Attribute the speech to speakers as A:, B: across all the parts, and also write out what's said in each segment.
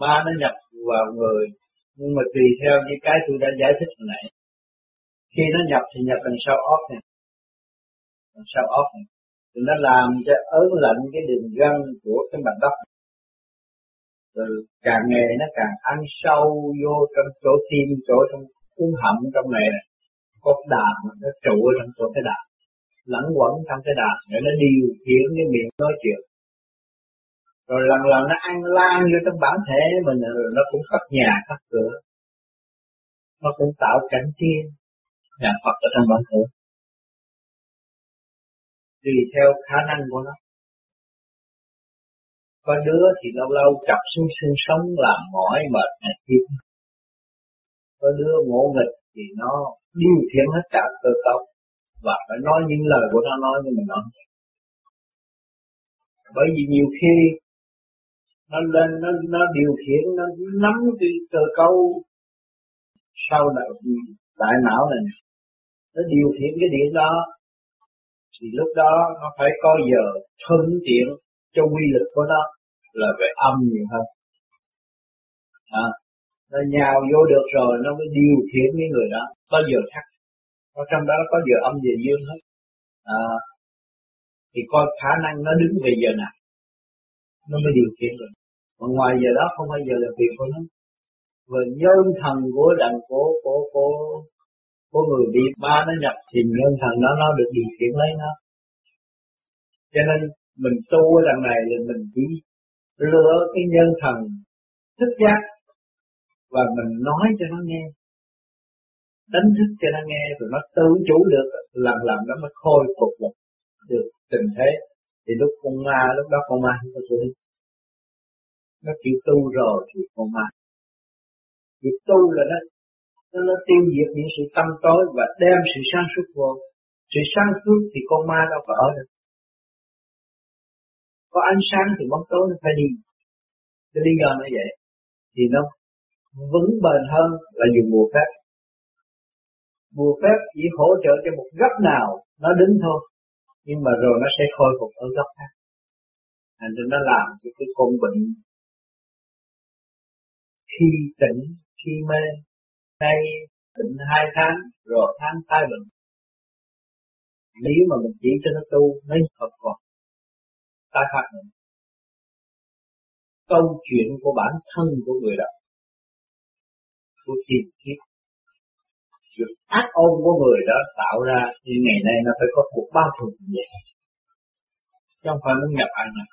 A: ma nó nhập vào người. Nhưng mà tùy theo những cái tôi đã giải thích hồi nãy. Khi nó nhập thì nhập đằng sau óc này đằng sau óc này thì nó làm cho ớn lạnh cái đường gân của cái mặt đất rồi càng ngày nó càng ăn sâu vô trong chỗ tim, chỗ trong cuốn hầm trong này này có đàm nó trụ ở trong chỗ cái đàm lẫn quẩn trong cái đàm để nó điều khiển cái miệng nói chuyện rồi lần lần nó ăn lan vô trong bản thể mình, rồi nó cũng khắp nhà, khắp cửa. Nó cũng tạo cảnh tiên nhà Phật ở trong bản thể. Tùy theo khả năng của nó. Có đứa thì lâu lâu chập xuống sinh sống làm mỏi mệt này kia. Có đứa ngộ nghịch thì nó điều khiển hết cả cơ cấu. Và phải nói những lời của nó, nói như mình nói. Bởi vì nhiều khi nó lên nó nó điều khiển nó nắm cái cơ cấu sau đại, đại não này nó điều khiển cái điện đó. Thì lúc đó nó phải có giờ thuận tiện cho quy lực của nó là về âm nhiều hơn. À, nó nhào vô được rồi nó mới điều khiển cái người đó. Có giờ thắt. Ở trong đó nó có giờ âm về dương hết. À, thì coi khả năng nó đứng về giờ nào? Nó mới điều khiển được. Còn ngoài giờ đó không bao giờ làm việc của nó. Và nhân thần của đàn cổ cổ cổ có người bị ba nó nhập thì nhân thần đó nó được điều khiển lấy nó. Cho nên mình tu ở đằng này là mình chỉ lựa cái nhân thần thức giác và mình nói cho nó nghe. Đánh thức cho nó nghe rồi nó tự chủ được làm làm nó mới khôi phục được, được tình thế thì lúc con ma lúc đó con ma không có tuổi. Nó chịu tu rồi thì con ma. Việc tu là nó nó, nó tiêu diệt những sự tâm tối và đem sự sáng suốt vô. Sự sáng suốt thì con ma đâu có ở được. Có ánh sáng thì bóng tối nó phải đi. Cái lý do nó vậy. Thì nó vững bền hơn là dùng bùa phép. Bùa phép chỉ hỗ trợ cho một góc nào nó đứng thôi nhưng mà rồi nó sẽ khôi phục ở góc khác. Thành ra nó làm cho cái con bệnh khi tỉnh, khi mê, nay tỉnh hai tháng, rồi tháng tai bệnh. Nếu mà mình chỉ cho nó tu, nó thật còn tai phát nữa. Câu chuyện của bản thân của người đó, của tiền kiếp sự ác ôn của người đó tạo ra thì ngày nay nó phải có cuộc bao trùm vậy. Chứ không phải muốn nhập ai nào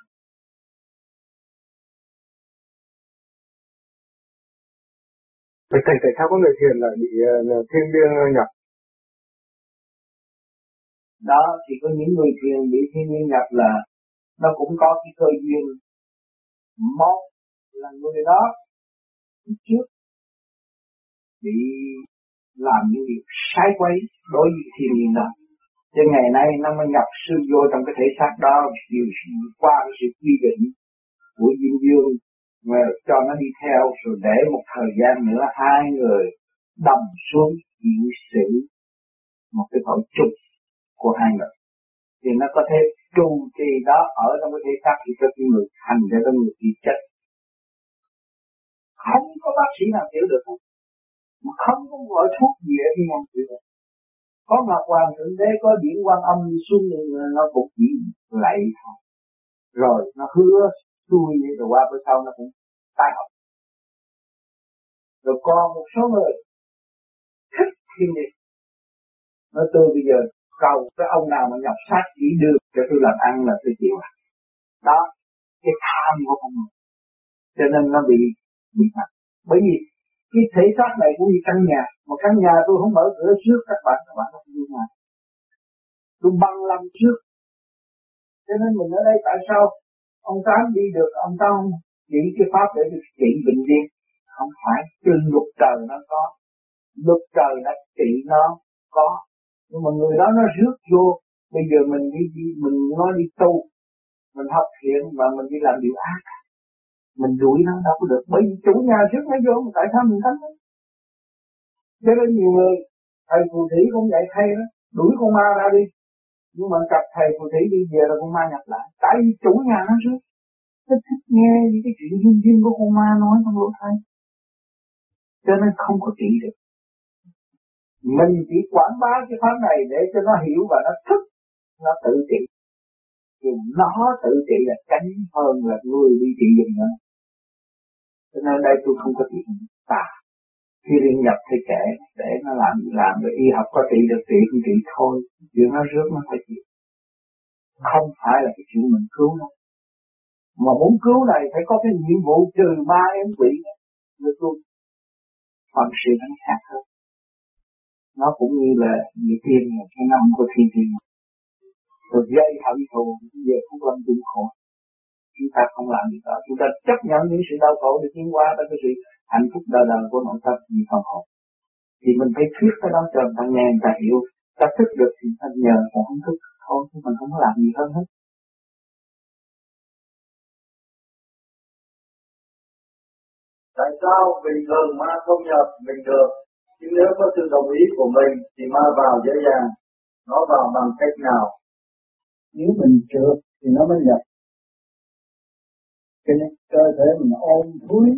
B: Vậy thầy tại sao có người thiền lại bị uh, thiên liêng nhập?
A: Đó thì có những người thiền bị thiên liêng nhập là nó cũng có cái cơ duyên. Một là người đó trước bị làm những việc sai quấy đối với thiên nhiên đó. Cho ngày nay, nó mới nhập sư vô trong cái thể xác đó, điều qua cái sự quy định của dương dương mà cho nó đi theo, rồi để một thời gian nữa hai người đầm xuống chịu sự một cái tội chung của hai người. Thì nó có thể trụ trì đó ở trong cái thể xác thì cho cái người thành để cho người bị chết. Không có bác sĩ nào hiểu được không mà không có gọi thuốc gì ở thiên nhân chữa được. Có ngọc hoàng thượng đế, có điển quan âm xuống nó cũng chỉ lạy thôi. Rồi nó hứa xuôi rồi qua bữa sau nó cũng tai học rồi còn một số người thích thiên địa. Nói tôi bây giờ cầu cái ông nào mà nhập sát chỉ được cho tôi làm ăn là tôi chịu. À đó, cái tham của con người. Cho nên nó bị bị phạt bởi vì cái thể xác này cũng như căn nhà một căn nhà tôi không mở cửa trước các bạn các bạn không đi nhà tôi băng lâm trước. Cho nên mình ở đây tại sao ông tám đi được ông tám chỉ cái pháp để được trị bệnh viên không phải trên luật trời nó có. Luật trời đã trị nó có. Nhưng mà người đó nó rước vô. Bây giờ mình đi, đi mình nói đi tu mình học thiện và mình đi làm điều ác mình đuổi nó, đâu có được. Bởi vì chủ nhà trước nó vô, tại sao mình thắng? nó? Cho nên nhiều người, thầy phù thủy cũng vậy, hay đó đuổi con ma ra đi. Nhưng mà gặp thầy phù thủy đi, về là con ma nhập lại. Tại vì chủ nhà nó trước. Nó thích
C: nghe những cái chuyện duyên duyên của con ma nói trong lỗ tai cho nên không có trị được. Mình chỉ quảng bá cái pháp này để cho nó hiểu và nó thức, nó tự trị thì nó tự trị là tránh hơn là người đi trị dùng nữa. Cho nên đây tôi không có chuyện tà. Khi liên nhập thì kể để nó làm làm rồi y học có trị được trị thì trị thôi. Chuyện nó rước nó phải chịu. Không phải là cái chuyện mình cứu nó. Mà muốn cứu này phải có cái nhiệm vụ trừ ma em quỷ. Người tu, phần sự nó khác hơn nó cũng như là nhị tiên cái cái không có thiên tiên rồi gây hận thù, về phúc lâm chung khổ. Chúng ta không làm gì đó chúng ta chấp nhận những sự đau khổ để tiến qua tới cái sự hạnh phúc đời đời của nội tâm như phần hồn thì mình phải thuyết cái đó cho người ta nghe, người ta hiểu. Ta thức được thì ta nhờ còn không thức thôi, chứ mình không có làm gì hơn hết.
D: Tại sao bình thường ma không nhập bình thường nhưng nếu có sự đồng ý của mình thì ma vào dễ dàng. Nó vào bằng cách nào?
C: Nếu mình trượt thì nó mới nhập. Cho nên cơ thể mình ôm thúi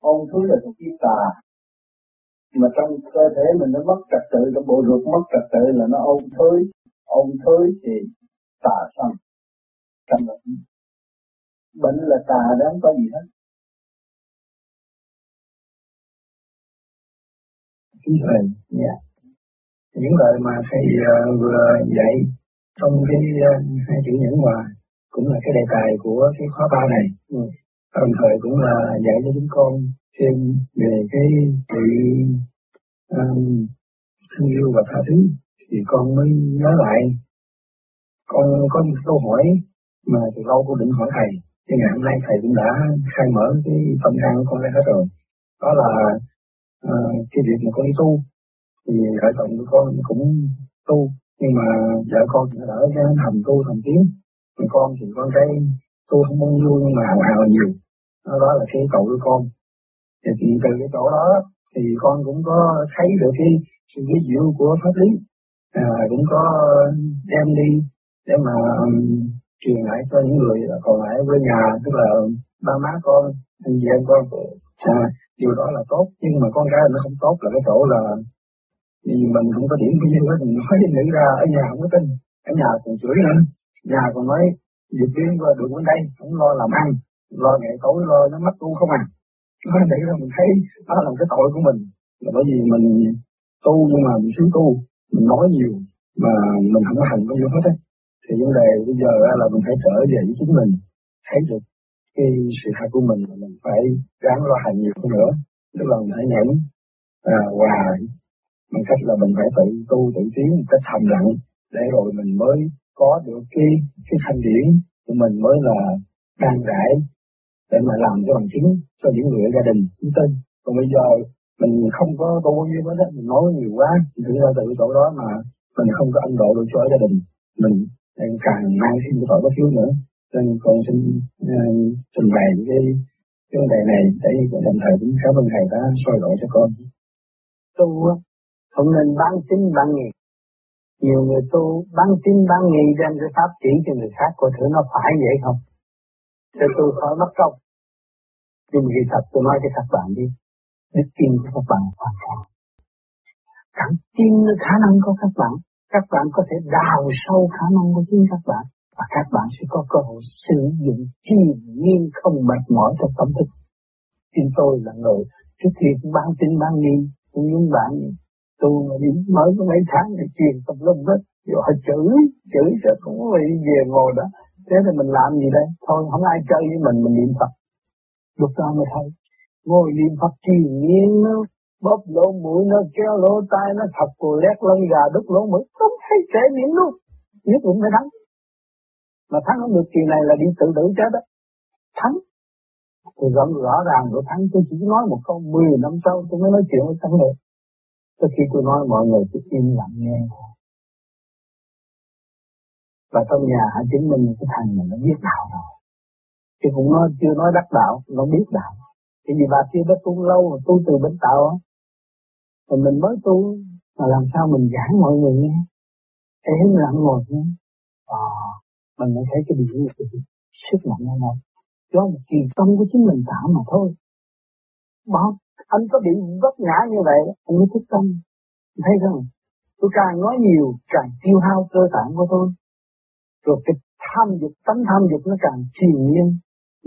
C: ôm thúi là thuộc cái tà. Mà trong cơ thể mình nó mất trật tự trong bộ ruột mất trật tự là nó ôm thúi ôm thúi thì tà xâm trong bệnh. Bệnh là tà đó không có gì hết.
E: Kính những lời mà thầy uh, vừa dạy trong cái uh, hai chữ nhẫn hòa cũng là cái đề tài của cái khóa ba này. Ừ. đồng thời cũng là dạy cho chúng con thêm về cái sự um, thương yêu và tha thứ. Thì con mới nhớ lại. Con có một câu hỏi mà từ lâu con định hỏi thầy. Nhưng ngày hôm nay thầy cũng đã khai mở cái phần ăn của con ra hết rồi. Đó là uh, cái việc mà con đi tu. Thì vợ chồng của con cũng tu nhưng mà vợ con thì đã cái thầm tu thầm tiến thì con thì con cái tu không bao nhiêu nhưng mà hào hào nhiều. Đó, đó là cái cầu của con. Thì từ cái chỗ đó thì con cũng có thấy được cái sự ví diệu của pháp lý. À, cũng có đem đi để mà um, truyền lại cho những người còn lại với nhà tức là ba má con anh chị em con. À, điều đó là tốt. Nhưng mà con gái nó không tốt là cái chỗ là vì mình không có điểm bao nhiêu hết mình nói nữ ra ở nhà không có tin ở nhà còn chửi nữa. Nhà còn nói việc riêng qua được bên đây không lo làm ăn lo ngày tối lo nó mất tu không à. Nó để là mình thấy đó là cái tội của mình. Là bởi vì mình tu nhưng mà mình thiếu tu mình nói nhiều mà mình không có hành bao nhiêu hết á. Thì vấn đề bây giờ là mình phải trở về với chính mình thấy được cái sự thật của mình là mình phải gắng lo hành nhiều hơn nữa. Tức là mình phải nhẫn à, hòa bằng cách là mình phải tự tu tự tiến một cách thầm lặng để rồi mình mới có được cái cái thanh điển của mình mới là đang rải để mà làm cho bằng chứng cho những người ở gia đình chúng tin còn bây giờ mình không có tu bao nhiêu đó mình nói nhiều quá thì thực ra từ chỗ đó mà mình không có ân độ được cho gia đình mình càng mang thêm cái tội bất hiếu nữa. Nên con xin uh, trình bày cái cái vấn đề này để đồng thời cũng cảm ơn thầy đã soi đổi cho con.
C: Tu không nên bán tin bán nghi. Nhiều người tu bán tin bán nghi đem cái pháp chỉ cho người khác, coi thử nó phải vậy không? Cho tôi khỏi mất công. Nhưng vì thật, tôi nói cho các bạn đi. Đức tin của các bạn hoàn toàn. Cảm tin khả năng của các bạn. Các bạn có thể đào sâu khả năng của chính các bạn. Và các bạn sẽ có cơ hội sử dụng chi nhiên không mệt mỏi trong tâm thức. Chính tôi là người trước khi bán tin bán nghi, cũng những bạn tu mà đi mới có mấy tháng thì truyền tập lâm hết. Rồi họ chửi chửi cho cũng bị về ngồi đó. Thế thì mình làm gì đây? Thôi không ai chơi với mình mình niệm phật. Lúc đó mới thấy ngồi niệm phật truyền nhiên nó bóp lỗ mũi nó kéo lỗ tai nó thật cù lét lân gà đứt lỗ mũi. Không thấy trẻ niệm luôn nhất định phải thắng. Mà thắng không được kỳ này là đi tự tử chết đó. Thắng. Thì rõ, rõ ràng rồi thắng. Tôi chỉ nói một câu 10 năm sau tôi mới nói chuyện với thắng được có khi tôi nói mọi người sẽ im lặng nghe. Và trong nhà hãy chứng minh cái thằng này nó biết đạo rồi. Chứ cũng nói chưa nói đắc đạo nó biết đạo. Thì vì bà kia đã tu lâu rồi tu từ bên tạo Thì mình mới tu mà làm sao mình giảng mọi người nghe? Êm lặng ngồi nghe. À, mình mới thấy cái điều gì cái sức mạnh nó đâu do một kỳ tâm của chính mình tạo mà thôi. Mà anh có bị vấp ngã như vậy, anh mới thức tâm. Thấy không? Tôi càng nói nhiều, càng tiêu hao cơ tạng của tôi. Rồi cái tham dục, tánh tham dục nó càng triền miên,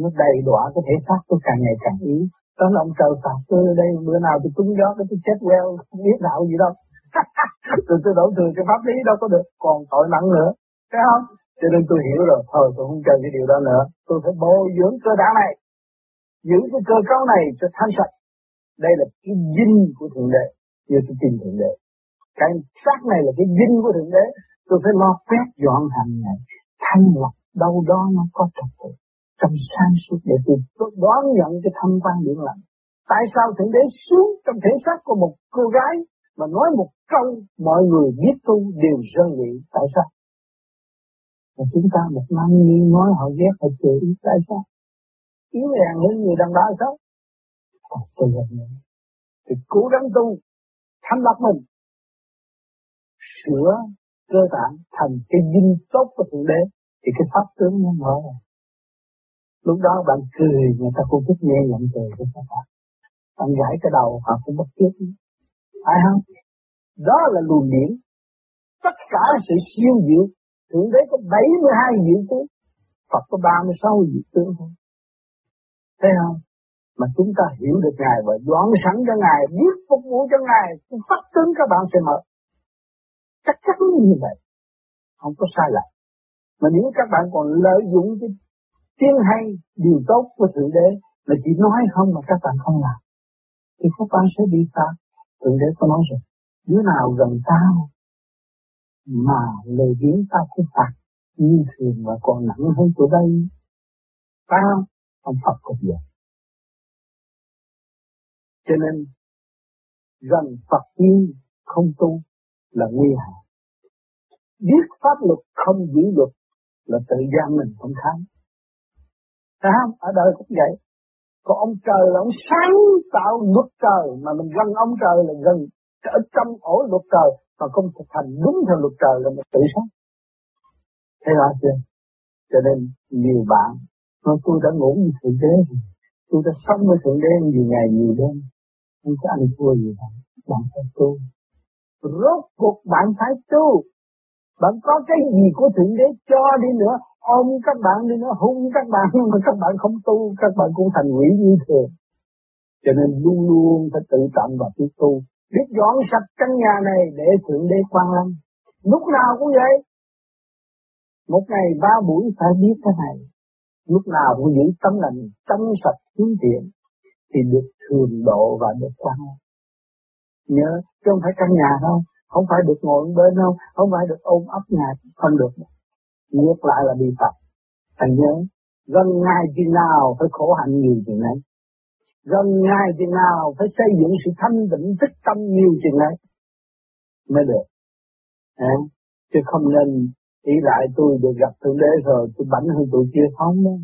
C: nó đầy đọa cái thể xác tôi càng ngày càng yếu. Đó là ông trời phạt tôi ở đây, bữa nào tôi trúng gió, cái tôi chết queo, không biết đạo gì đâu. tôi tôi đổ thừa cái pháp lý đâu có được, còn tội nặng nữa. Thấy không? Cho nên tôi hiểu rồi, thôi tôi không cần cái điều đó nữa. Tôi phải bồi dưỡng cơ đá này. Giữ cái cơ cấu này cho thanh sạch. Đây là cái dinh của Thượng Đế. Như tôi tin Thượng Đế. Cái xác này là cái dinh của Thượng Đế. Tôi phải lo quét dọn hàng ngày. Thanh lọc đâu đó nó có trật tự. Trong sáng suốt để tôi đón nhận cái thâm quan điện lạnh. Tại sao Thượng Đế xuống trong thể xác của một cô gái mà nói một câu mọi người biết tu đều rơi lệ. Tại sao? Mà chúng ta một năm nhi nói họ ghét họ chửi, tại sao? Yếu hèn hơn người đàn bà sao? Còn tu hơn nữa Thì cố gắng tu, thanh lọc mình, sửa cơ bản thành cái dinh tốt của Thượng Đế thì cái pháp tướng nó mở ra. Lúc đó bạn cười người ta cũng thích nghe giọng cười của các bạn. Bạn gãi cái đầu họ cũng bất tiếc. Phải không? Đó là luồng điển. Tất cả sự siêu diệu Thượng Đế có 72 diệu tướng, Phật có 36 diệu tướng thôi. Thấy không? Mà chúng ta hiểu được Ngài và đoán sẵn cho Ngài, biết phục vụ cho Ngài, phát tướng các bạn sẽ mở. Chắc chắn như vậy. Không có sai lệch. Mà nếu các bạn còn lợi dụng cái tiếng hay, điều tốt của Thượng Đế mà chỉ nói không mà các bạn không làm. Thì các bạn sẽ bị phạt. Thượng Đế có nói rồi. Đứa nào gần tao mà lời biến ta cũng phạt như thường và còn nặng hơn chỗ đây. Ta không phạt cục vậy. Cho nên gần Phật nhiên không tu là nguy hại. Biết pháp luật không giữ luật là tự gian mình không thắng Thấy không? Ở đời cũng vậy. Còn ông trời là ông sáng tạo luật trời, mà mình gần ông trời là gần ở trong ổ luật trời, mà không thực hành đúng theo luật trời là mình tự sát. Thấy rõ chưa? Cho nên nhiều bạn nói tôi đã ngủ với Thượng Đế tôi đã sống với Thượng Đế nhiều ngày, nhiều đêm không có ăn thua gì đâu bạn phải tu. Rốt cuộc bạn phải tu. Bạn có cái gì của Thượng Đế cho đi nữa? Ôm các bạn đi nữa. Hung các bạn. Mà các bạn không tu các bạn cũng thành quỷ như thường. Cho nên luôn luôn phải tự trọng và biết tu. Biết dọn sạch căn nhà này để Thượng Đế quan lâm. Lúc nào cũng vậy. Một ngày ba buổi phải biết cái này. Lúc nào cũng giữ tâm lành, tâm sạch hướng thiện thì được thường độ và được quan. Nhớ, chứ không phải căn nhà đâu, không phải được ngồi bên đâu, không phải được ôm ấp nhà, không được. Ngược lại là bị phạt. Thành nhớ, gần ngày chừng nào phải khổ hạnh nhiều chừng này gần ngày chừng nào phải xây dựng sự thanh tịnh thức tâm nhiều chừng này mới được à, chứ không nên ý lại tôi được gặp thượng đế rồi tôi bảnh hơn tụi kia không đâu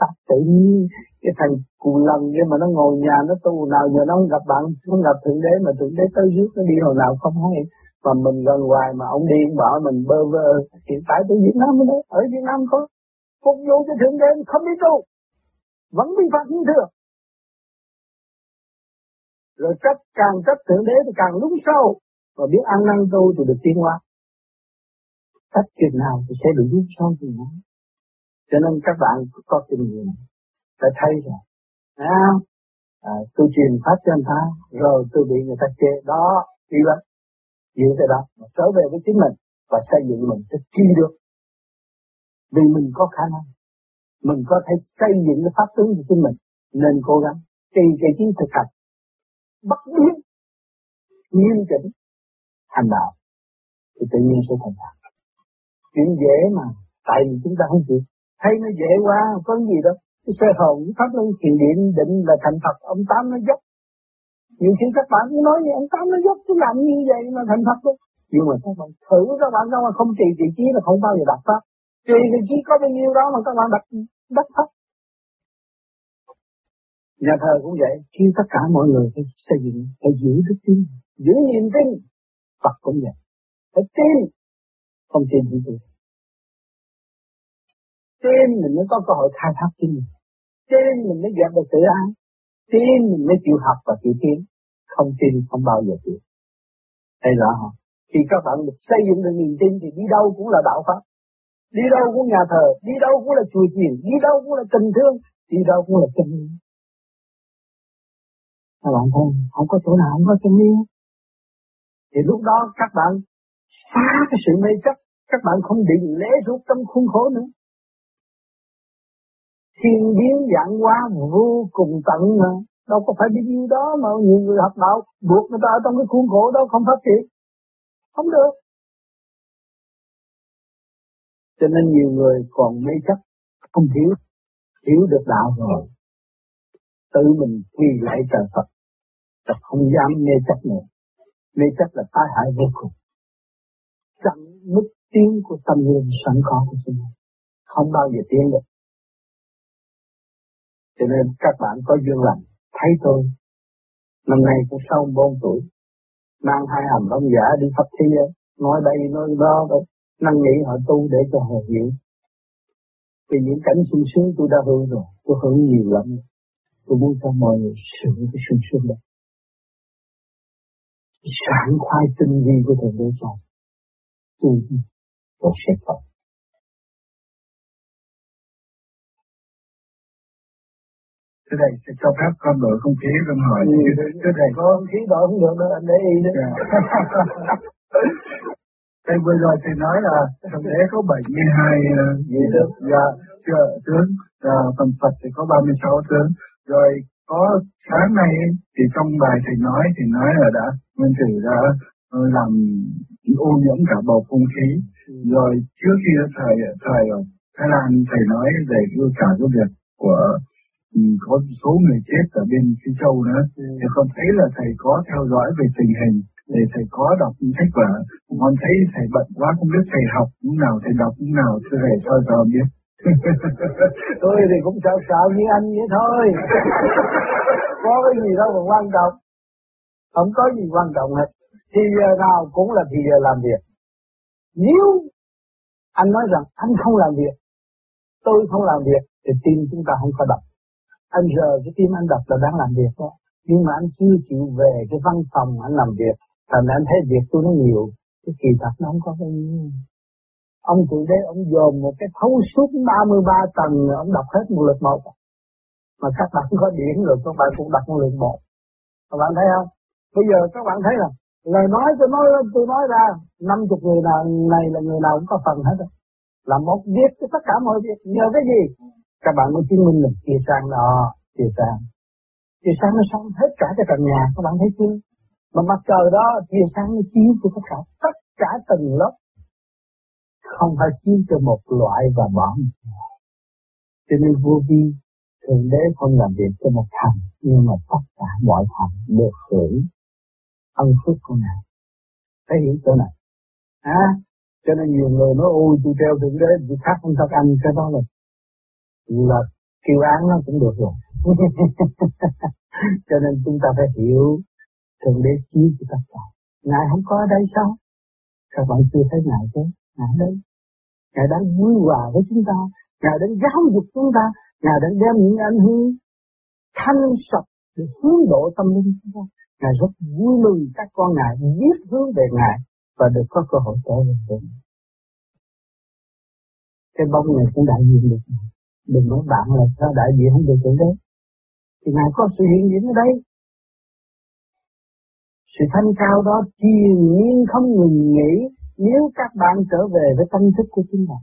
C: tập tự nhiên, cái thằng cù lần kia mà nó ngồi nhà nó tu, nào giờ nó không gặp bạn không gặp thượng đế mà thượng đế tới trước nó đi hồi nào không hay mà mình gần hoài mà ông đi bảo mình bơ vơ, hiện tại tôi Việt Nam mới ở Việt Nam có phục vụ cho thượng đế không biết tu, vẫn bị phạt như thường. Rồi chấp càng chấp thượng đế thì càng lún sâu và biết ăn năn tu thì được tiến hóa. Cách chừng nào thì sẽ được lún sâu thì nó cho nên các bạn có kinh nghiệm phải thấy rồi à, à, tôi truyền pháp cho anh ta rồi tôi bị người ta chê đó đi lắm dựa cái đó mà trở về với chính mình và xây dựng mình sẽ chi được. Vì mình có khả năng mình có thể xây dựng cái pháp tướng của chính mình nên cố gắng kỳ cái trí thực hành bất biến nghiêm chỉnh hành đạo. Thì tự nhiên sẽ thành đạo. chuyện dễ mà tại vì chúng ta không chịu thấy nó dễ quá có gì đâu. Cái sơ hồn cái pháp luân thiền điện định là thành Phật ông tám nó dốc. Nhiều khi các bạn cũng nói như ông tám nó dốc chứ làm như vậy mà thành Phật luôn. Nhưng mà các bạn thử các bạn đâu mà không trì vị trí là không bao giờ đạt pháp. Trì vị trí có bao nhiêu đó mà các bạn đặt đắc pháp. Nhà thờ cũng vậy, khi tất cả mọi người phải xây dựng, phải giữ đức tin, giữ niềm tin. Phật cũng vậy, phải tin, không tin gì được. Tin mình mới có cơ hội khai thác kinh nghiệm Cho mình mới dẹp được tự ái. Tin mình mới chịu học và chịu tiến. Không tin không bao giờ chịu Thấy rõ không? Khi các bạn được xây dựng được niềm tin thì đi đâu cũng là đạo Pháp. Đi đâu cũng nhà thờ, đi đâu cũng là chùa chiền, đi đâu cũng là tình thương, đi đâu cũng là chân lý. Các bạn thấy không có chỗ nào không có chân lý. Thì lúc đó các bạn phá cái sự mê chấp, các bạn không định lễ rút trong khuôn khổ nữa. Thiên biến dạng hóa vô cùng tận mà, đâu có phải bao nhiêu đó mà nhiều người học đạo buộc người ta ở trong cái khuôn khổ đó không phát triển. Không được. Cho nên nhiều người còn mê chấp, không hiểu, hiểu được đạo rồi. Tự mình quy lại trời Phật, phật không dám mê chấp nữa. Mê chấp là tai hại vô cùng. chẳng mức tiến của tâm linh sẵn có của chúng ta. Không bao giờ tiến được. Cho nên các bạn có duyên lành, thấy tôi. Năm nay cũng sau bốn tuổi, mang hai hầm ông giả đi khắp thế giới, nói đây nói đó, đó nghĩ họ tu để cho họ hiểu. Vì những cảnh sung sướng tôi đã hưởng rồi, tôi hưởng nhiều lắm. Tôi muốn cho mọi người sướng cái sung sướng đó. Sản khoai tinh vi của Thượng Đế cho. Tu tôi sẽ tập.
F: Thế này sẽ cho phép con đổi không khí con hỏi
C: ừ, Thế này có không khí đổi không được đâu anh để ý đấy. Yeah.
F: Đây vừa rồi thì nói là Thượng Đế có 72 vị đức và chưa tướng, và phần Phật thì có 36 tướng. Rồi có sáng nay thì trong bài thầy nói thì nói là đã nguyên tử đã ờ, làm ô nhiễm cả bầu không khí. Rồi trước khi thầy thầy ở Thái Lan thầy nói về cả cái việc của ừ, có số người chết ở bên Phi Châu nữa. Ừ. thì con thấy là thầy có theo dõi về tình hình để thầy có đọc sách vở. Con thấy thầy bận quá không biết thầy học lúc nào thầy đọc lúc nào thưa thầy cho giờ biết.
C: Tôi thì cũng sợ sợ như anh vậy thôi. Có cái gì đâu mà quan trọng. Không có gì quan trọng hết. Thì giờ nào cũng là thì giờ làm việc. Nếu anh nói rằng anh không làm việc tôi không làm việc thì tim chúng ta không có đập anh giờ cái tim anh đập là đang làm việc đó nhưng mà anh chưa chịu về cái văn phòng anh làm việc, thành anh thấy việc tôi nó nhiều. Cái kỳ thật nó không có cái gì. Ông tự đế ông dồn một cái thấu suốt 33 tầng, ông đọc hết một lượt một. Mà các bạn có điển rồi, các bạn cũng đọc một lượt một. Các bạn thấy không? Bây giờ các bạn thấy là lời nói tôi nói tôi nói ra, năm chục người nào, này là người nào cũng có phần hết rồi. Làm một việc cho tất cả mọi việc. Nhờ cái gì? Các bạn mới chứng minh là chia sang đó chia sang chia sang nó xong hết cả cái tầng nhà, các bạn thấy chưa? Mà mặt trời đó chiều sáng nó chiếu cho tất cả tất cả từng lớp. Không phải chiếu cho một loại và bỏ cho nên vô vi thượng đế không làm việc cho một thành, nhưng mà tất cả mọi thành được hưởng ân phước của ngài. Thấy hiểu chỗ này à cho nên nhiều người nói, ôi, tôi treo thượng đế, tôi khác không thật anh, cái đó là là kêu án nó cũng được rồi cho nên chúng ta phải hiểu Thượng Đế chiếu cho tất cả. Ngài không có ở đây sao? Các bạn chưa thấy Ngài chứ? Ngài đây. Ngài đang vui hòa với chúng ta. Ngài đang giáo dục chúng ta. Ngài đang đem những anh hương thanh sạch để hướng độ tâm linh chúng ta. Ngài rất vui mừng các con Ngài biết hướng về Ngài và được có cơ hội trở về với Cái bóng này cũng đại diện được Đừng nói bạn là sao đại diện không được Thượng đấy, Thì Ngài có sự hiện diện ở đây sự thanh cao đó triền nhiên không ngừng nghỉ nếu các bạn trở về với tâm thức của chúng ta.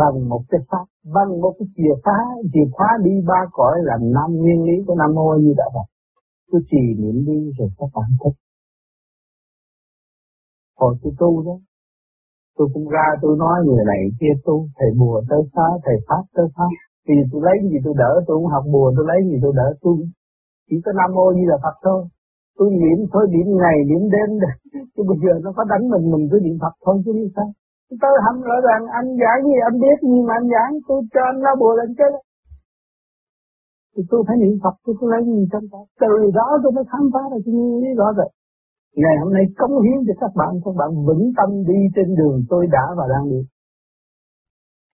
C: Bằng một cái pháp, bằng một cái chìa khóa, chìa khóa đi ba cõi là năm nguyên lý của Nam Mô như đã vậy. cứ trì niệm đi rồi các bạn thích. Hồi tôi tu đó, tôi cũng ra tôi nói người này kia tu, thầy bùa tới phá, thầy pháp tới phá. Vì tôi lấy gì tôi đỡ, tôi cũng học bùa, tôi lấy gì tôi đỡ, tôi chỉ có Nam Mô như là Phật thôi. Tôi niệm thôi niệm ngày niệm đêm chứ bây giờ nó có đánh mình mình cứ niệm Phật thôi chứ như sao. Tôi không rõ ràng anh giảng gì anh biết nhưng mà anh giảng tôi cho anh ra bùa lên chứ thì tôi phải niệm Phật tôi cứ lấy gì trong đó. Từ đó tôi mới khám phá ra cái nguyên lý rõ rồi ngày hôm nay cống hiến cho các bạn các bạn vững tâm đi trên đường tôi đã và đang đi.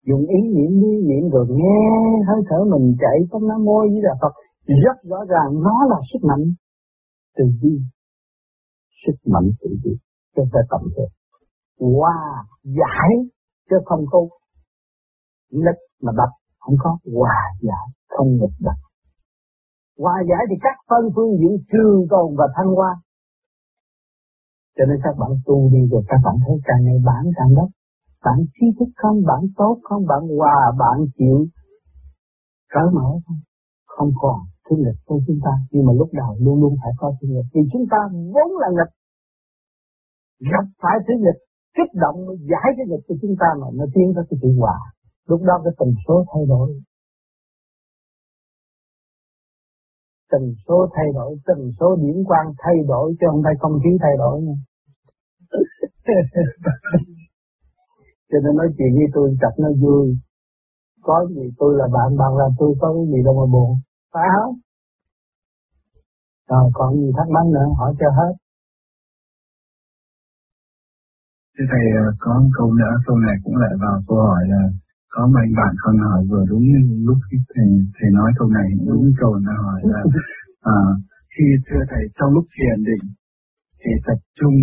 C: Dùng ý niệm đi niệm rồi nghe hơi thở mình chạy trong nam mô với đà Phật. Rất rõ ràng nó là sức mạnh từ bi. Sức mạnh tự bi. Cho ta tầm thể, qua giải chứ không có lực mà đập. Không có. Hòa giải. Không nghịch đập. Hòa giải thì các phân phương diện trường tồn và thăng hoa cho nên các bạn tu đi rồi các bạn thấy càng ngày bản càng đất, bạn trí thức không bạn tốt không bạn hòa bạn chịu. Cởi mở không không còn thiên nghịch của chúng ta. Nhưng mà lúc đầu luôn luôn phải có thiên nghịch. Vì chúng ta vốn là nghịch. Gặp phải thiên nghịch kích động giải cái nghịch của chúng ta mà nó tiến tới cái sự hòa. Lúc đó cái tần số thay đổi. Tần số thay đổi tần số điểm quang thay đổi chứ không phải không khí thay đổi nha cho nên nói chuyện với tôi chặt nó vui. Có gì tôi là bạn bạn là tôi có cái gì đâu mà buồn. Phải không? Rồi còn gì thắc mắc nữa hỏi cho hết.
F: Thưa Thầy, ờ, có câu nữa, câu này cũng lại vào câu hỏi là có mấy bạn con hỏi vừa đúng lúc thầy, thầy nói câu này, đúng câu nó hỏi là à, khi thưa Thầy trong lúc thiền định thì tập trung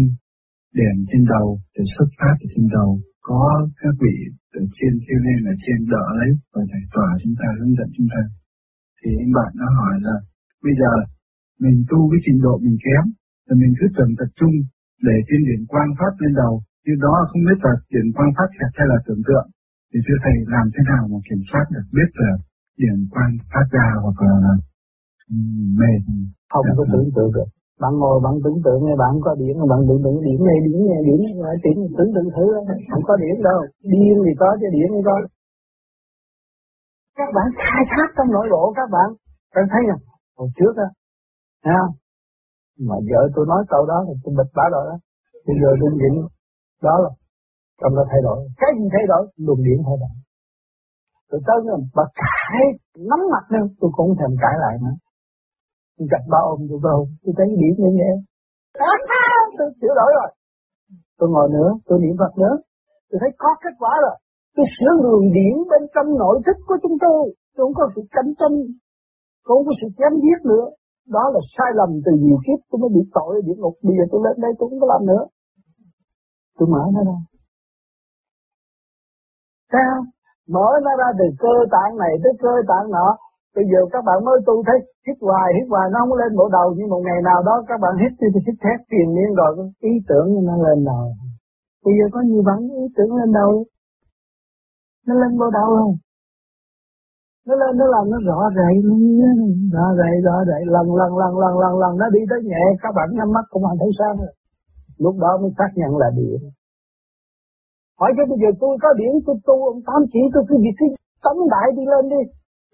F: điểm trên đầu để xuất phát từ trên đầu. Có các vị ở trên kêu lên là trên đỡ lấy và giải tỏa chúng ta hướng dẫn chúng ta. Thì anh bạn nó hỏi là bây giờ mình tu với trình độ mình kém thì mình cứ tưởng tập trung để trên điển quang phát lên đầu như đó không biết là điển quang phát thiệt hay là tưởng tượng thì thưa thầy làm thế nào mà kiểm soát được biết là tiền quan phát ra hoặc là ừ, mê.
C: Không có tưởng tượng được. Bạn ngồi bạn tưởng tượng nghe bạn có điểm, bạn tưởng tượng điểm này điểm này điểm này tưởng tưởng tượng thử không có điểm đâu. Điên thì có chứ điểm thì có. Các bạn khai thác trong nội bộ các bạn. Bạn thấy không? Hồi trước á thấy không? Mà vợ tôi nói câu đó thì tôi bịch bả rồi đó. Bây giờ tôi nhịn đó là trong nó thay đổi. Cái gì thay đổi? Luồng điện thay đổi. Tôi tới rồi bà cãi nắm mặt nữa tôi cũng thèm cãi lại nữa. Tôi gặp ba ôm tôi đâu, tôi thấy điểm như vậy. Tôi sửa đổi rồi. Tôi ngồi nữa tôi niệm Phật nữa. Tôi thấy có kết quả rồi. Tôi sửa luồng điện bên trong nội thức của chúng tôi. Tôi không có sự cạnh tranh không có sự chém giết nữa. Đó là sai lầm từ nhiều kiếp. Tôi mới bị tội ở địa ngục. Bây giờ tôi lên đây tôi không có làm nữa. Tôi mở nó ra sao? Mở nó ra từ cơ tạng này tới cơ tạng nọ. Bây giờ các bạn mới tu thấy hít hoài hít hoài, nó không lên bộ đầu, nhưng một ngày nào đó các bạn hít thì hít thét tiền miên rồi ý tưởng nó lên đầu. Bây giờ có nhiều bạn ý tưởng lên đầu. Nó lên bộ đầu không? Nó lên, nó làm, nó rõ rệt rõ rệt rõ rệt. Lần lần lần lần lần lần nó đi tới nhẹ. Các bạn nhắm mắt cũng không thấy sao rồi. Lúc đó mới xác nhận là điện hỏi cho bây giờ tôi có điện tôi tu, ông tám chỉ, tôi cứ việc cái tấm đại đi lên đi.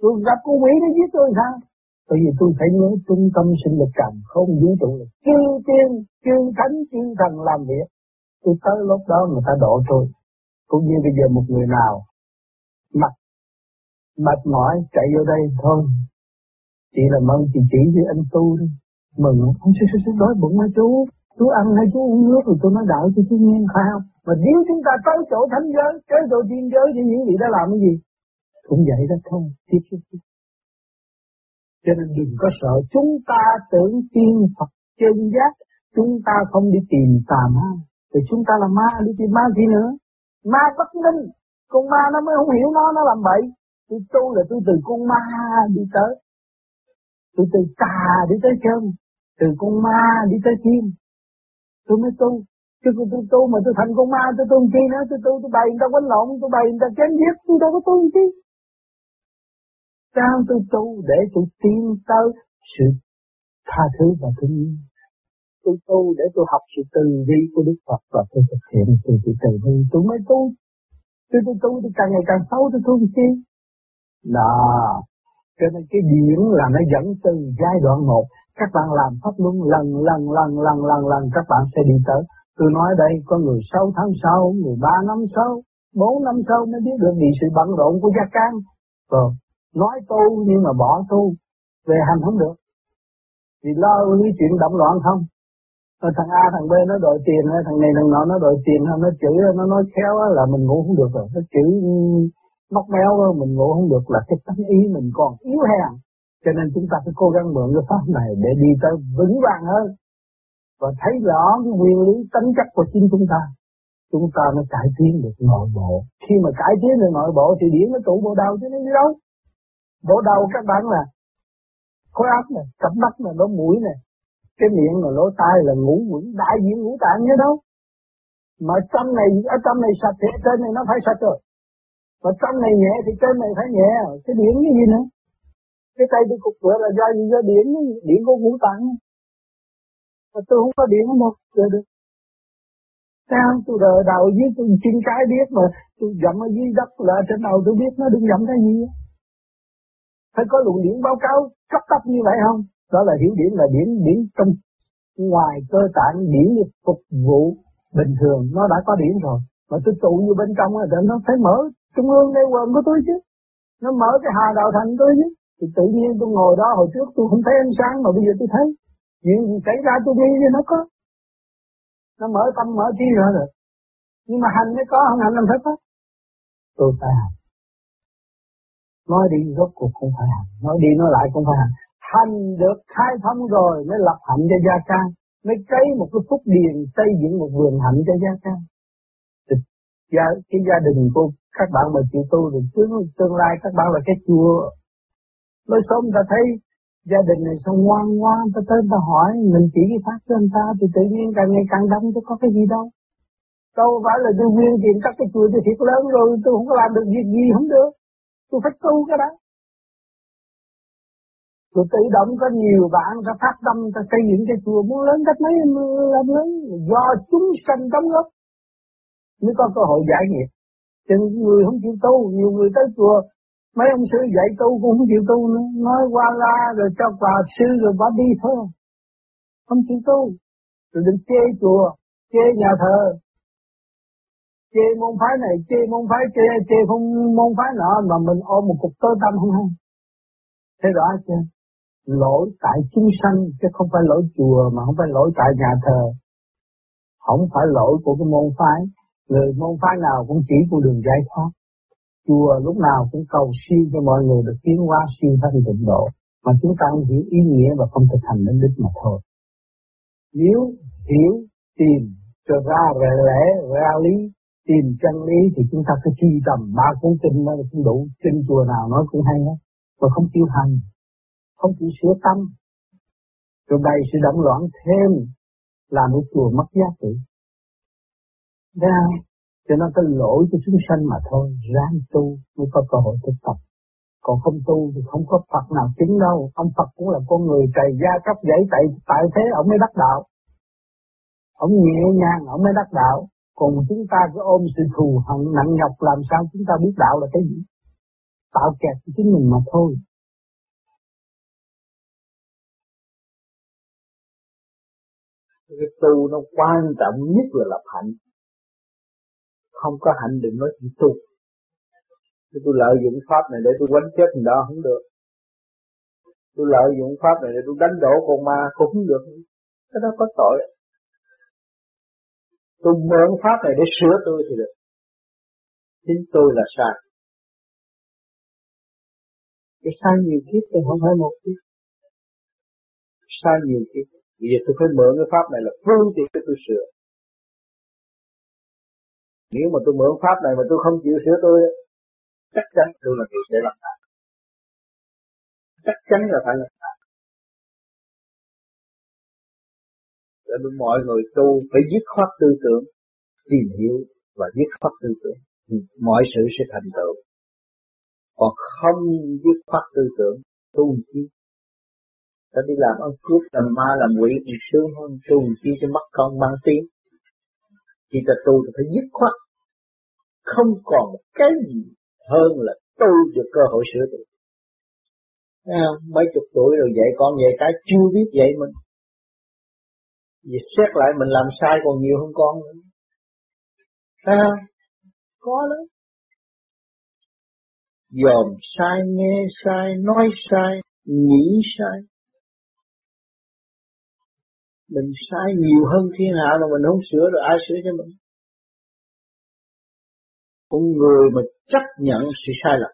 C: Tôi gặp con quỷ nó giết tôi sao? Bởi vì tôi phải nhớ trung tâm sinh lực cảm không vũ trụ là chư tiên, chư thánh, chư thần làm việc. Tôi tới lúc đó người ta độ tôi. Cũng như bây giờ một người nào mặt, mệt mỏi chạy vô đây thôi. Chị là mong chị chỉ với anh tu đi. Mừng không sư sư sư đói bụng hả chú? Chú ăn hay chú uống nước rồi tôi nói đạo cho chú nghe phải không mà nếu chúng ta tới chỗ thánh giới, tới chỗ thiên giới thì những vị đã làm cái gì? Cũng vậy đó thôi tiếp tiếp tiếp cho nên đừng có sợ. Chúng ta tưởng tiên Phật chân giác, chúng ta không đi tìm tà ma. Thì chúng ta là ma, đi tìm ma gì nữa? Ma bất minh con ma nó mới không hiểu nó nó làm bậy. Tôi tu là tôi từ con ma đi tới. Tôi từ tà đi tới chân. Từ con ma đi tới thiên tôi mới tu. Chứ tôi, tôi tu mà tôi thành con ma tôi tu chi nữa? Tôi tu tôi bày người ta quấn lộn tôi bày người ta chém giết tôi đâu có tu chi. Sao tôi tu để tôi tiến tới sự tha thứ và thương yêu tôi tu để tôi học sự từ bi của Đức Phật và tôi thực hiện sự từ từ bi. Tôi mới tu. Tôi tôi tu tôi càng ngày càng xấu tôi tu chi? Đó. Cho nên cái điển là nó dẫn từ giai đoạn một các bạn làm pháp luân lần lần lần lần lần lần, các bạn sẽ đi tới. Tôi nói đây, có người sáu tháng sau, người ba năm sau, bốn năm sau mới biết được vì sự bận rộn của gia can rồi ờ, nói tu nhưng mà bỏ tu, về hành không được. Vì lo lý chuyện động loạn không? Rồi thằng A, thằng B nó đòi tiền thằng này thằng nọ nó đòi tiền nó chửi nó nói khéo là mình ngủ không được rồi. Nó chửi ừ, móc méo mình ngủ không được là cái tâm ý mình còn yếu hèn cho nên chúng ta phải cố gắng mượn cái pháp này để đi tới vững vàng hơn. Và thấy rõ cái nguyên lý tính chất của chính chúng ta chúng ta mới cải tiến được nội bộ. Khi mà cải tiến được nội bộ thì điển nó trụ bộ đầu chứ nó đi đâu? Bộ đầu các bạn là khối óc này, cặp mắt này, lỗ mũi này, cái miệng là lỗ tai là ngũ quẩn, đại diện ngũ tạng như đâu? Mà trong này, ở trong này sạch thì trên này nó phải sạch rồi. Mà trong này nhẹ thì trên này phải nhẹ cái điển cái gì nữa? Cái tay tôi cục cửa là do gì do điển điển của ngũ tạng mà tôi không có điển một giờ được. Sao? Tôi đờ đầu dưới tôi chân cái biết mà tôi dậm ở dưới đất là trên đầu tôi biết nó đừng dậm cái gì phải có luồng điển báo cáo cấp cấp như vậy không? Đó là hiểu điển là điển điển trong ngoài cơ tạng, điển phục vụ bình thường. Nó đã có điển rồi. Mà tôi tụ như bên trong là nó phải mở trung ương đây, quần của tôi chứ. Nó mở cái hà đạo thành tôi chứ thì tự nhiên tôi ngồi đó hồi trước tôi không thấy ánh sáng mà bây giờ tôi thấy. Chuyện gì xảy ra tôi đi thì nó có. Nó mở tâm mở trí ra rồi. Nhưng mà hành mới có không hành làm phải có tôi phải hành. Nói đi rốt cuộc cũng phải hành. Nói đi nói lại cũng phải hành. Hành được khai thông rồi mới lập hạnh cho gia can. Mới cấy một cái phúc điền xây dựng một vườn hạnh cho gia can. Gia, cái gia đình của các bạn mà chịu tu thì tương, tương lai các bạn là cái chùa lối sống ta thấy gia đình này sao ngoan ngoan ta tới ta hỏi mình chỉ cái pháp cho anh ta thì tự nhiên càng ngày càng đông chứ có cái gì đâu. Đâu phải là tôi nguyên tiền các cái chùa tôi thiệt lớn rồi tôi không có làm được việc gì không được. Tôi phải tu cái đó. Tôi tự động có nhiều bạn ta phát tâm ta xây dựng cái chùa muốn lớn cách mấy làm lớn do chúng sanh đóng góp. Mới có cơ hội giải nghiệp. Cho người không chịu tu, nhiều người tới chùa mấy ông sư dạy tu cũng không chịu tu nữa, nói qua la rồi cho quà sư rồi bỏ đi thôi. Không chịu tu, rồi đừng chê chùa, chê nhà thờ, chê môn phái này, chê môn phái chê, chê không môn phái nọ mà mình ôm một cục tơ tâm không hay. Thế rõ chưa? lỗi tại chúng sanh chứ không phải lỗi chùa mà không phải lỗi tại nhà thờ không phải lỗi của cái môn phái người môn phái nào cũng chỉ con đường giải thoát chùa lúc nào cũng cầu siêu cho mọi người được tiến hóa siêu thanh tịnh độ, mà chúng ta không hiểu ý nghĩa và không thực hành đến đích mà thôi. Nếu hiểu, tìm, cho ra về lẽ ra lý, tìm chân lý thì chúng ta cứ truy tầm ba cuốn kinh nó cũng đủ kinh chùa nào nói cũng hay hết, mà không chịu hành, không chịu sửa tâm. Rồi bày sự động loạn thêm làm cái chùa mất giá trị. Ra? Cho nó có lỗi cho chúng sanh mà thôi, ráng tu mới có cơ hội thực tập. Còn không tu thì không có Phật nào chứng đâu. Ông Phật cũng là con người cày gia cấp giấy tại, tại thế ông mới đắc đạo. Ông nhẹ nhàng, ông mới đắc đạo. Còn chúng ta cứ ôm sự thù hận nặng nhọc làm sao chúng ta biết đạo là cái gì? Tạo kẹt cho chính mình mà thôi.
A: cái tu nó quan trọng nhất là lập hạnh không có hạnh đừng nói chuyện tu. Tôi lợi dụng pháp này để tôi quánh chết người đó, không được. Tôi lợi dụng pháp này để tôi đánh đổ con ma cũng không được. Cái đó có tội. Tôi mượn pháp này để sửa tôi thì được. Chính tôi là sai. Cái sai nhiều kiếp thì không phải một kiếp. Sai nhiều kiếp. Bây giờ tôi phải mượn cái pháp này là phương tiện để tôi sửa. Nếu mà tôi mượn pháp này mà tôi không chịu sửa tôi, chắc chắn tôi là người sẽ làm lại. Chắc chắn là phải làm lại. Để mọi người tu phải dứt khoát tư tưởng, tìm hiểu và dứt khoát tư tưởng. Thì mọi sự sẽ thành tựu. Còn không dứt khoát tư tưởng, tu chi ta đi làm ăn phước làm ma làm quỷ thì sướng hơn tu chi cho mất con mang tiếng khi ta tu thì phải dứt khoát. Không còn cái gì hơn là tu được cơ hội sửa được à, mấy chục tuổi rồi dạy con dạy cái chưa biết dạy mình. Vì xét lại mình làm sai còn nhiều hơn con nữa. À, có lắm. Dòm sai nghe sai nói sai nghĩ sai mình sai nhiều hơn thiên hạ mà mình không sửa rồi ai sửa cho mình?
G: Con người mà chấp nhận sự sai lầm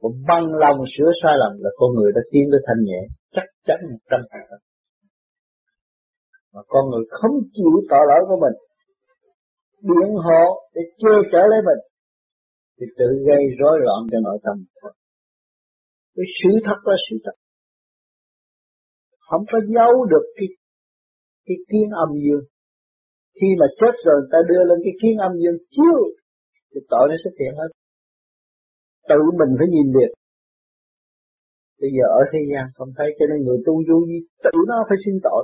G: và bằng lòng sửa sai lầm là con người đã tiến tới thanh nhẹ, chắc chắn một trăm phần trăm. Mà con người không chịu tội lỗi của mình, biện hộ để che chở lấy mình, thì tự gây rối loạn cho nội tâm. Cái sự thật là sự thật. Không có giấu được cái cái kiến âm dương. Khi mà chết rồi ta đưa lên cái kiến âm dương chiếu, thì tội nó xuất hiện hết. Tự mình phải nhìn được. Bây giờ ở thế gian không thấy cho nên người tu vô gì tự nó phải xin tội.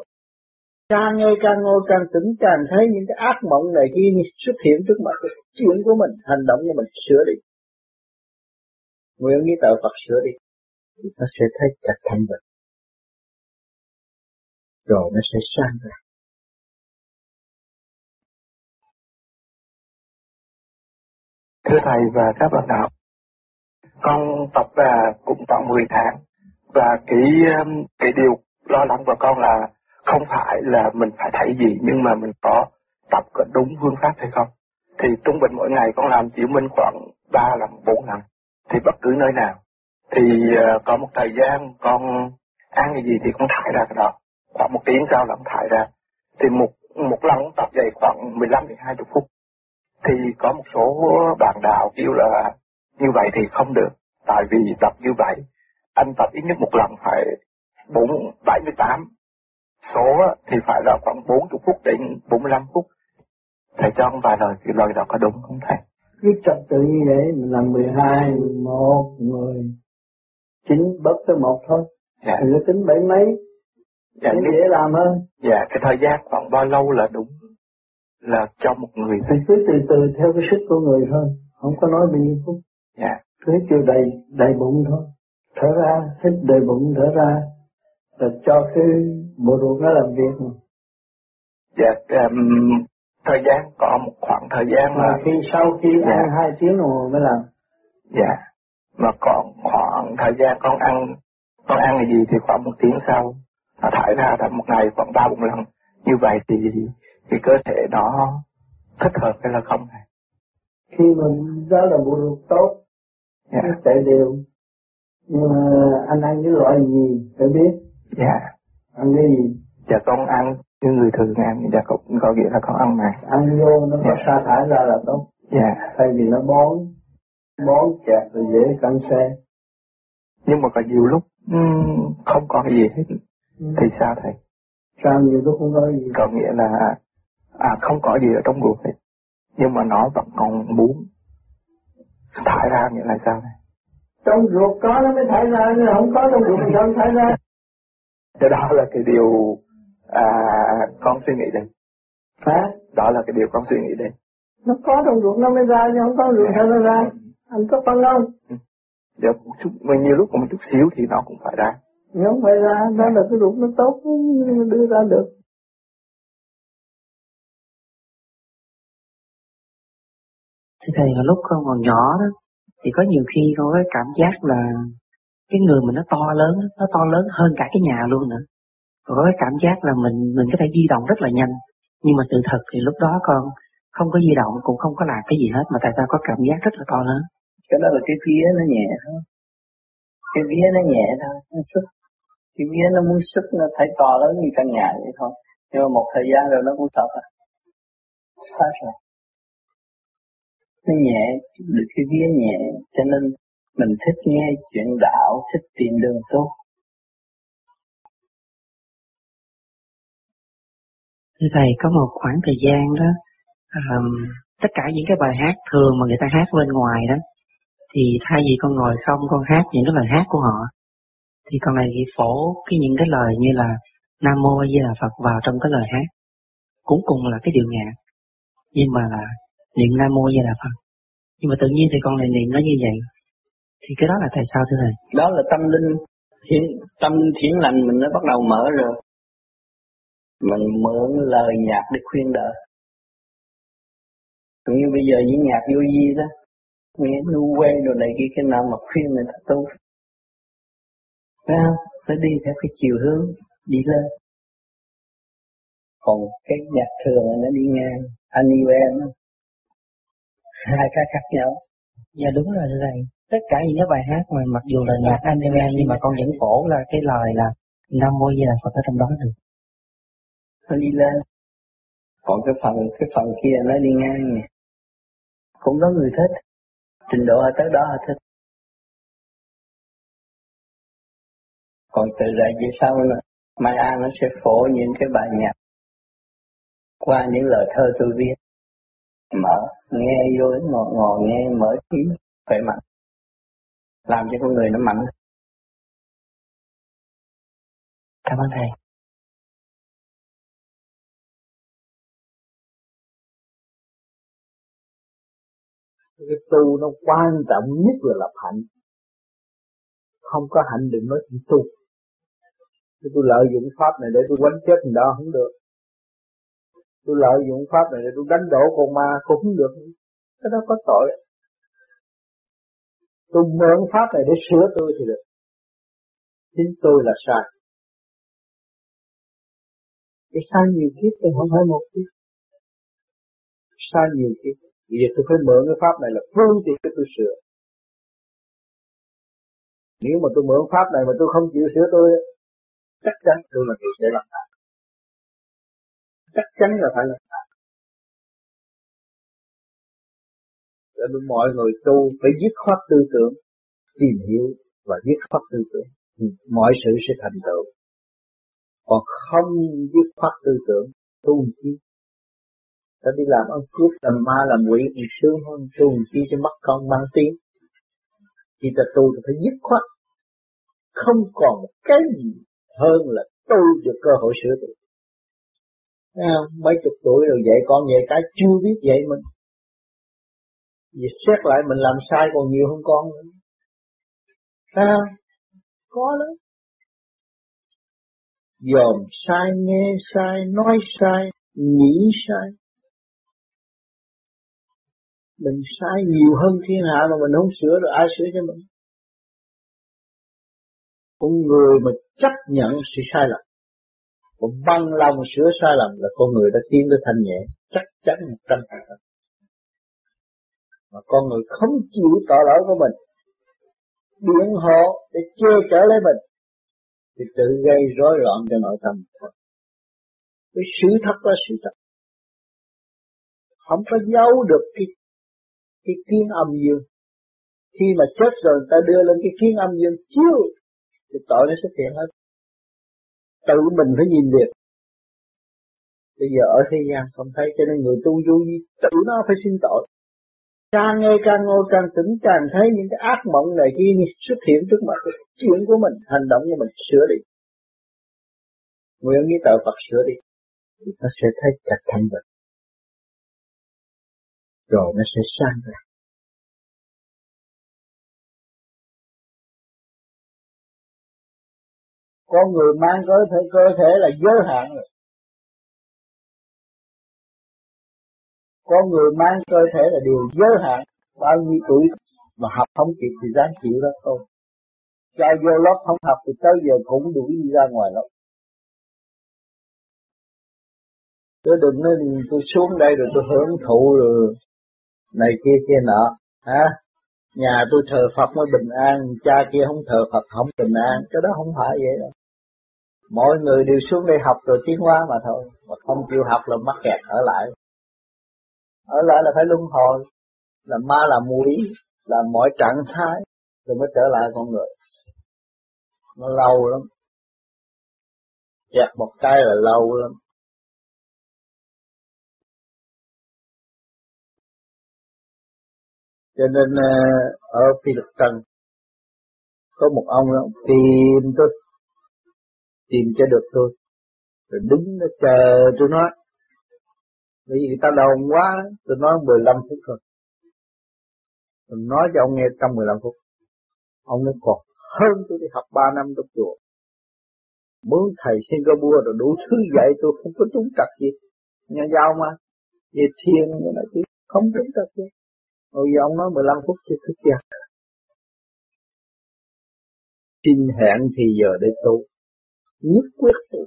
G: Càng ngày càng ngồi càng tỉnh, càng thấy những cái ác mộng này kia xuất hiện trước mặt chuyện của mình, hành động của mình sửa đi. Nguyện với tạo Phật sửa đi, thì nó sẽ thấy thật thanh bình rồi nó sẽ sang ra.
H: Thưa thầy và các bạn đạo, con tập là cũng tận 10 tháng và cái um, cái điều lo lắng của con là không phải là mình phải thấy gì, nhưng mà mình có tập có đúng phương pháp hay không? Thì trung bình mỗi ngày con làm chỉ minh khoảng 3 lần 4 lần, thì bất cứ nơi nào. Thì ờ, có một thời gian con ăn cái gì thì con thải ra cái đó khoảng một tiếng sau là con thải ra. Thì một một lần tập dày khoảng 15 đến 20 phút. Thì có một số bạn đạo kêu là như vậy thì không được tại vì tập như vậy anh tập ít nhất một lần phải bốn bảy mươi tám. Số thì phải là khoảng 40 phút đến 45 phút. Thầy cho ông vài lời thì lời đó có đúng không thầy?
A: Cứ trật tự như vậy mình làm 12, 11, 10 chín bớt tới một thôi.
H: Dạ.
A: mình cứ tính bảy mấy
H: dạ,
A: để dễ làm hơn.
H: dạ cái thời gian khoảng bao lâu là đúng là cho một người
A: thì cứ từ từ theo cái sức của người thôi không có nói bao nhiêu phút.
H: Dạ.
A: Cứ kêu đầy đầy bụng thôi. Thở ra hít đầy bụng thở ra là cho cái bộ ruột nó làm việc mà.
H: Dạ um, thời gian có một khoảng thời gian
A: mà
H: là
A: khi sau khi
H: dạ.
A: ăn hai tiếng đồng hồ mới làm.
H: Dạ. Mà còn khoảng thời gian con ăn con ăn cái gì thì khoảng một tiếng sau nó thải ra là một ngày khoảng ba bốn lần. Như vậy thì thì cơ thể nó thích hợp hay là không này?
A: Khi mình đó là bộ ruột tốt
H: dạ.
A: nó chạy đều. Nhưng mà anh ăn cái loại gì phải biết.
H: Dạ.
A: Ăn cái gì?
H: Dạ con ăn như người thường ăn dạ có, có nghĩa là con ăn mà.
A: Ăn vô nó có
H: Dạ.
A: sa thải ra là tốt.
H: Dạ.
A: Thay vì nó bón. Bón chặt rồi dễ căng xe
H: nhưng mà có nhiều lúc không có cái gì hết thì sao thầy?
A: Sao nhiều lúc không có gì.
H: Có nghĩa là à không có gì ở trong ruột hết nhưng mà nó vẫn còn muốn thải ra nghĩa là sao này
A: trong ruột có nó mới thải ra nhưng không có trong ruột thì không thải ra.
H: Cái đó là cái điều à, con suy nghĩ đây.
A: Hả?
H: Đó là cái điều con suy nghĩ đây.
A: Nó có trong ruột nó mới ra chứ không có ruột nó ra. Anh có phân không?
H: Giờ một chút nhiều lúc một chút xíu thì nó cũng phải ra
A: nhưng không phải ra đó là cái ruột nó tốt đưa ra được
I: Thưa thầy, hồi lúc con còn nhỏ đó, thì có nhiều khi con có cảm giác là cái người mình nó to lớn, nó to lớn hơn cả cái nhà luôn nữa. Còn có cái cảm giác là mình mình có thể di động rất là nhanh. Nhưng mà sự thật thì lúc đó con không có di động, cũng không có làm cái gì hết, mà tại sao có cảm giác rất là to lớn.
G: cái đó là cái vía nó nhẹ thôi cái vía nó nhẹ thôi nó xuất thì vía nó muốn sức nó thấy to lớn như căn nhà vậy thôi. Nhưng mà một thời gian rồi nó cũng sợ à hết rồi. Nó nhẹ được cái vía nhẹ cho nên mình thích nghe chuyện đạo thích tìm đường tốt
I: Thưa thầy, có một khoảng thời gian đó, um, tất cả những cái bài hát thường mà người ta hát bên ngoài đó, thì thay vì con ngồi không con hát những cái lời hát của họ, thì con này phổ cái những cái lời như là Nam Mô A Di Đà Phật vào trong cái lời hát, cũng cùng là cái điệu nhạc, nhưng mà là niệm Nam Mô A Di Đà Phật. Nhưng mà tự nhiên thì con này niệm nó như vậy, thì cái đó là tại sao thưa thầy?
G: đó là tâm linh thiện tâm linh thiện lành mình nó bắt đầu mở rồi. Mình mượn lời nhạc để khuyên đời cũng như bây giờ những nhạc vô vi đó nghe nu quen đồ này kia cái nào mà khuyên người ta tu phải không? Phải đi theo cái chiều hướng đi lên. Còn cái nhạc thường nó đi ngang anh yêu em
I: hai cái khác nhau. Dạ đúng rồi thầy. Tất cả những cái bài hát mà mặc dù là nhạc anime nhưng mà con vẫn cổ là cái lời là nam mô di đà phật ở trong đó được
C: nó đi lên. Còn cái phần cái phần kia nó đi ngang nè. Cũng có người thích. Trình độ ở tới đó là thích còn từ lại về sau nữa mai An nó sẽ phổ những cái bài nhạc qua những lời thơ tôi viết. Mở nghe vô ngồi, ngồi nghe mở trí khỏe mạnh. Làm cho con người nó mạnh.
I: Cảm ơn thầy.
A: Cái tu nó quan trọng nhất là lập hạnh. Không có hạnh đừng nói chuyện tu. Thế tôi lợi dụng pháp này để tôi quánh chết người đó, không được. Tôi lợi dụng pháp này để tôi đánh đổ con ma, cũng không được. Cái đó có tội. Tôi mượn pháp này để sửa tôi thì được. Chính tôi là sai. Cái sai nhiều kiếp tôi không phải một kiếp. Sai nhiều kiếp. Bây giờ tôi phải mượn cái pháp này là phương tiện để tôi sửa. Nếu mà tôi mượn pháp này mà tôi không chịu sửa tôi chắc chắn tôi là người sẽ làm đạo chắc chắn là phải làm đạo cho mọi người tu phải dứt khoát tư tưởng, tìm hiểu và dứt khoát tư tưởng mọi sự sẽ thành tựu. Còn không dứt khoát tư tưởng, tu chi? Ta đi làm ăn cướp làm ma, làm quỷ thì sướng hơn, tu chi cho mất con mang tiếng? Khi ta tu thì phải dứt khoát. Không còn một cái gì hơn là tôi được cơ hội sửa tự à, mấy chục tuổi rồi dạy con dạy cái chưa biết dạy mình. Vì xét lại mình làm sai còn nhiều hơn con nữa. À, có lắm. Dòm sai nghe sai nói sai nghĩ sai. Mình sai nhiều hơn thiên hạ mà mình không sửa rồi ai sửa cho mình? Con người mà chấp nhận sự sai lầm. Và bằng lòng sửa sai lầm là con người đã tiến tới thanh nhẹ, chắc chắn một trăm phần trăm. Mà con người không chịu tội lỗi của mình, biện hộ để che chở lấy mình, thì tự gây rối loạn cho nội tâm. Cái sự thật là sự thật. Không có giấu được cái cái kiến âm dương. Khi mà chết rồi ta đưa lên cái kiến âm dương chiếu thì tội nó xuất hiện hết. Tự mình phải nhìn việc bây giờ ở thế gian không thấy cho nên người tu vô gì tự nó phải xin tội. Càng nghe càng ngồi càng tỉnh, càng thấy những cái ác mộng này kia xuất hiện trước mặt chuyện của mình, hành động của mình sửa đi. Nguyện với tạo Phật sửa đi, thì nó sẽ thấy chặt thanh bệnh rồi nó sẽ sang ra. Con người mang cơ thể cơ thể là giới hạn rồi. Con người mang cơ thể là điều giới hạn. Bao nhiêu tuổi mà học không kịp thì dám chịu đó thôi cho vô lớp không học thì tới giờ cũng đuổi đi ra ngoài lớp. Tôi đừng nói tôi xuống đây rồi tôi hưởng thụ rồi này kia kia nọ, hả? Nhà tôi thờ Phật mới bình an, cha kia không thờ Phật không bình an. Cái đó không phải vậy đâu mọi người đều xuống đây học rồi tiến hóa mà thôi. Mà không chịu học là mắc kẹt ở lại. Ở lại là phải luân hồi. Là ma là mũi là mọi trạng thái, rồi mới trở lại con người. Nó lâu lắm. Chặt một cái là lâu lắm. Cho nên ờ, ở phi lực trần, có một ông đó, tìm tôi tìm cho được tôi. Rồi đứng nó chờ tôi nói. Bởi vì người ta đồn quá, tôi nói 15 phút thôi. Tôi nói cho ông nghe trong 15 phút. Ông nói, còn hơn tôi đi học 3 năm trong chùa. Mướn thầy Singapore rồi đủ thứ dạy tôi, không có trúng trật gì. Nhà giao mà. Về thiền nó là chứ không trúng trật gì. Rồi giờ ông nói 15 phút chưa thức giấc. Xin hẹn thì giờ để tu nhất quyết tu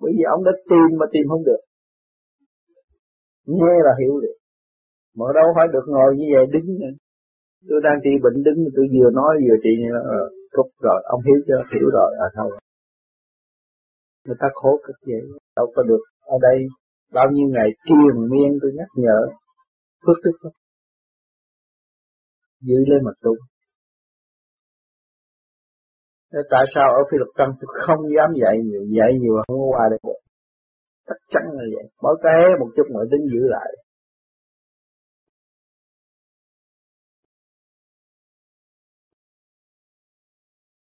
A: bởi vì ông đã tìm mà tìm không được. Nghe là hiểu được. Mà đâu phải được ngồi như vậy đứng Tôi đang trị bệnh đứng tôi vừa nói vừa trị như đó ờ, Cúc rồi, ông hiểu chưa? Hiểu rồi, à thôi. Người ta khổ cực vậy, đâu có được Ở đây bao nhiêu ngày kiềm miên tôi nhắc nhở. Phước đức Giữ lên mặt tu. Thế tại sao ở phi luật tâm tôi không dám dạy nhiều, dạy nhiều không có qua được. Chắc chắn là vậy. Mỗi cái một chút nữa tính giữ lại.